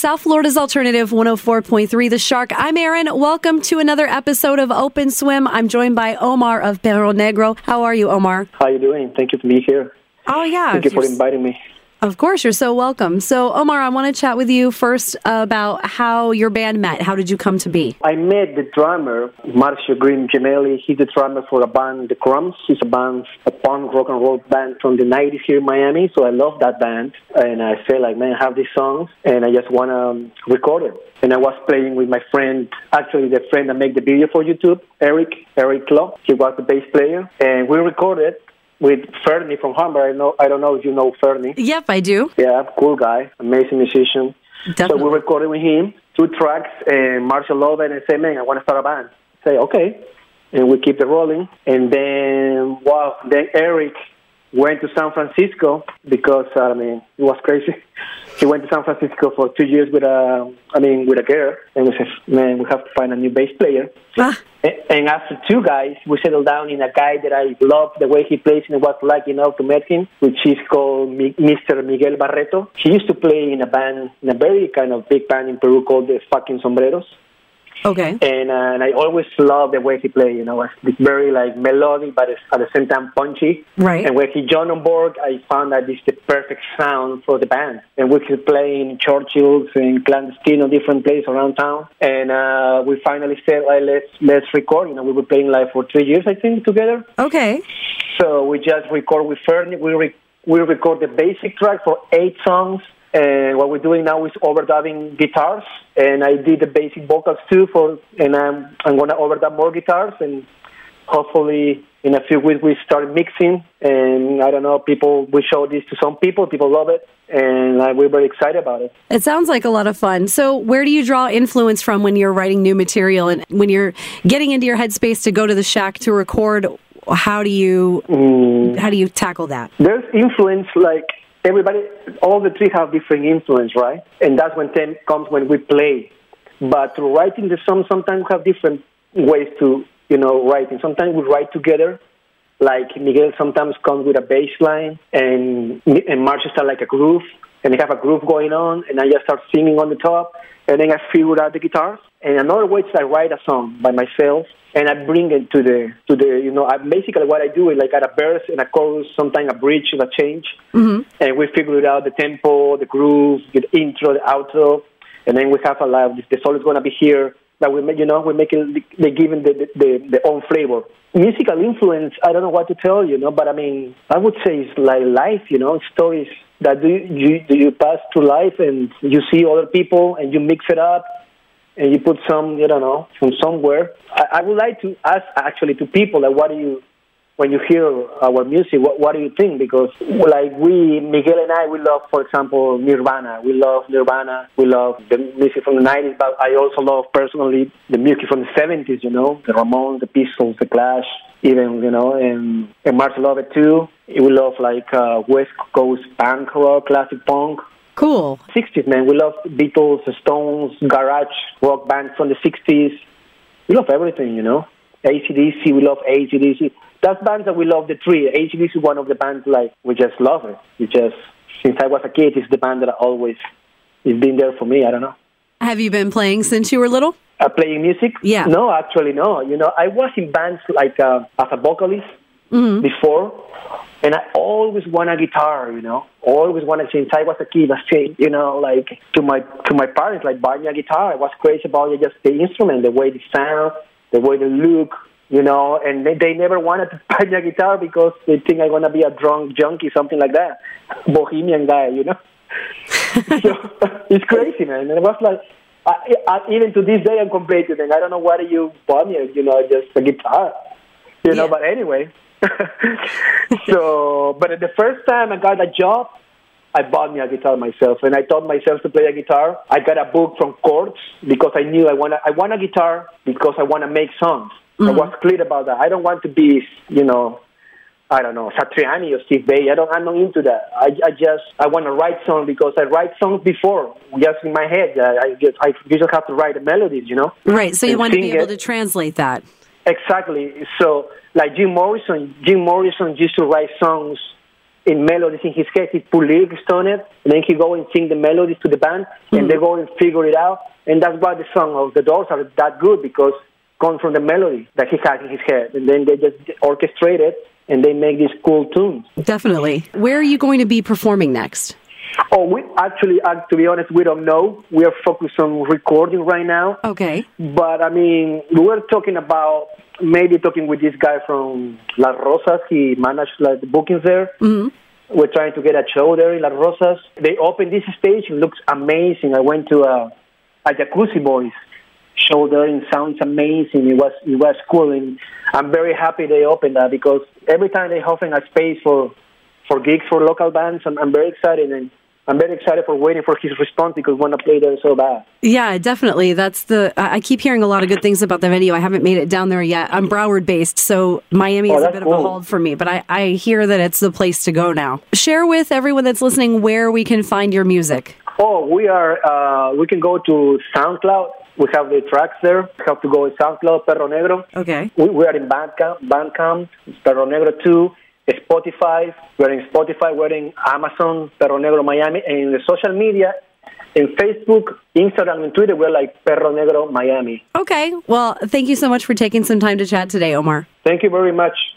South Florida's Alternative 104.3 The Shark. I'm Erin. Welcome to another episode of Open Swim. I'm joined by Omar of Perro Negro. How are you, Omar? How are you doing? Thank you for being here. Oh, yeah. Thank you for inviting me. Of course, you're so welcome. So, Omar, I want to chat with you first about how your band met. How did you come to be? I met the drummer, Marcio Green Gemelli. He's the drummer for a band, The Crumbs. It's a band, a punk rock and roll band from the 90s here in Miami. So I love that band. And I feel like, man, I have these songs and I just want to record it. And I was playing with my friend, actually the friend that made the video for YouTube, Eric, Eric Law. He was the bass player. And we recorded with Fernie from Hamburg. I, know, I don't know if you know Fernie. Yep, I do. Yeah, cool guy, amazing musician. So we recorded with him two tracks, uh, and Marshall loved it and said, "Man, I want to start a band." Say, "Okay," and we keep it rolling. And then, wow, then Eric went to San Francisco because I mean it was crazy. he went to San Francisco for two years with a, I mean, with a girl, and we said, "Man, we have to find a new bass player." Ah, And after two guys, we settled down in a guy that I love the way he plays and was lucky enough to meet him, which is called Mr. Miguel Barreto. He used to play in a band, in a very kind of big band in Peru called the Fucking Sombreros. Okay. And, uh, and I always loved the way he played. You know, it's very like melodic, but at the same time punchy. Right. And when he joined on board, I found that it's the perfect sound for the band. And we could play in Churchill's and clandestino, different places around town. And uh, we finally said, well, let's let's record. You know, we were playing live for three years, I think, together. Okay. So we just record with Fernie. We re- we record the basic track for eight songs. And what we're doing now is overdubbing guitars. And I did the basic vocals too for, and I'm I'm gonna overdub more guitars. And hopefully in a few weeks we start mixing. And I don't know, people we show this to some people. People love it, and uh, we're very excited about it. It sounds like a lot of fun. So, where do you draw influence from when you're writing new material and when you're getting into your headspace to go to the shack to record? How do you how do you tackle that? there's influence like everybody all the three have different influence right? And that's when time comes when we play. But writing the song sometimes we have different ways to you know writing. Sometimes we write together like miguel sometimes comes with a bass line and and Marcia start like a groove and they have a groove going on and i just start singing on the top and then i figure out the guitars and another way is i write a song by myself and I bring it to the to the you know I basically what I do is like at a verse and a chorus, sometimes a bridge and a change, mm-hmm. and we figure it out the tempo, the groove, the intro, the outro, and then we have a live. The solo is gonna be here, but we make you know we make it they giving the the, the own flavor. Musical influence, I don't know what to tell you, know, but I mean I would say it's like life, you know, stories that do you do you pass through life and you see other people and you mix it up and you put some, you don't know, from somewhere. I, I would like to ask actually to people like, what do you, when you hear our music, what, what do you think? Because like we, Miguel and I, we love, for example, Nirvana. We love Nirvana. We love the music from the 90s, but I also love personally the music from the 70s, you know, the Ramones, the Pistols, the Clash, even, you know, and, and Marcia love it too. We love like uh, West Coast punk rock, classic punk. Cool. 60s, man. We love Beatles, Stones, garage rock bands from the 60s. We love everything, you know. ACDC, we love ACDC. That's bands that we love the three. ACDC is one of the bands like we just love it. We just since I was a kid, it's the band that I always it's been there for me. I don't know. Have you been playing since you were little? Uh, playing music? Yeah. No, actually, no. You know, I was in bands like uh, as a vocalist Mm-hmm. before, and I always want a guitar. You know, always wanted since I was a kid. I say, you know, like to my to my parents, like buy me a guitar. I was crazy about it, just the instrument, the way the sound, the way the look. You know, and they, they never wanted to buy me a guitar because they think I'm gonna be a drunk junkie, something like that, bohemian guy. You know. so it's crazy, man. And it was like, I, I, even to this day, I'm complaining. I don't know why you bought me, you know, just a guitar, you know. But anyway, so but the first time I got a job, I bought me a guitar myself, and I taught myself to play a guitar. I got a book from chords because I knew I want I want a guitar because I want to make songs. I mm-hmm. was clear about that. I don't want to be, you know, I don't know, Satriani or Steve Vai. I don't. I'm not into that. I, I just I want to write songs because I write songs before, just in my head. I, I just I you just have to write the melodies, you know. Right. So you want to be able it. to translate that. Exactly. So, like Jim Morrison, Jim Morrison used to write songs in melodies in his head. He put lyrics on it, and then he go and sing the melodies to the band, mm-hmm. and they go and figure it out. And that's why the song of the Doors are that good because come from the melody that he had in his head, and then they just orchestrate it and they make these cool tunes. Definitely. Where are you going to be performing next? Oh, we actually, uh, to be honest, we don't know. We are focused on recording right now. Okay. But I mean, we were talking about maybe talking with this guy from Las Rosas. He managed like the bookings there. Mm-hmm. We're trying to get a show there in Las Rosas. They opened this stage. It looks amazing. I went to a, a Jacuzzi Boys show there and sounds amazing. It was it was cool, and I'm very happy they opened that because every time they open a space for for gigs for local bands, I'm, I'm very excited and I'm very excited for waiting for his response because want to play there so bad. Yeah, definitely. That's the. I keep hearing a lot of good things about the venue. I haven't made it down there yet. I'm Broward based, so Miami oh, is a bit cool. of a hold for me. But I, I hear that it's the place to go now. Share with everyone that's listening where we can find your music. Oh, we are. Uh, we can go to SoundCloud. We have the tracks there. We have to go to SoundCloud, Perro Negro. Okay. We, we are in Bandcamp, Bandcamp, Perro Negro 2. Spotify, we're in Spotify, we're in Amazon, Perro Negro Miami, and in the social media, in Facebook, Instagram, and Twitter, we're like Perro Negro Miami. Okay. Well, thank you so much for taking some time to chat today, Omar. Thank you very much.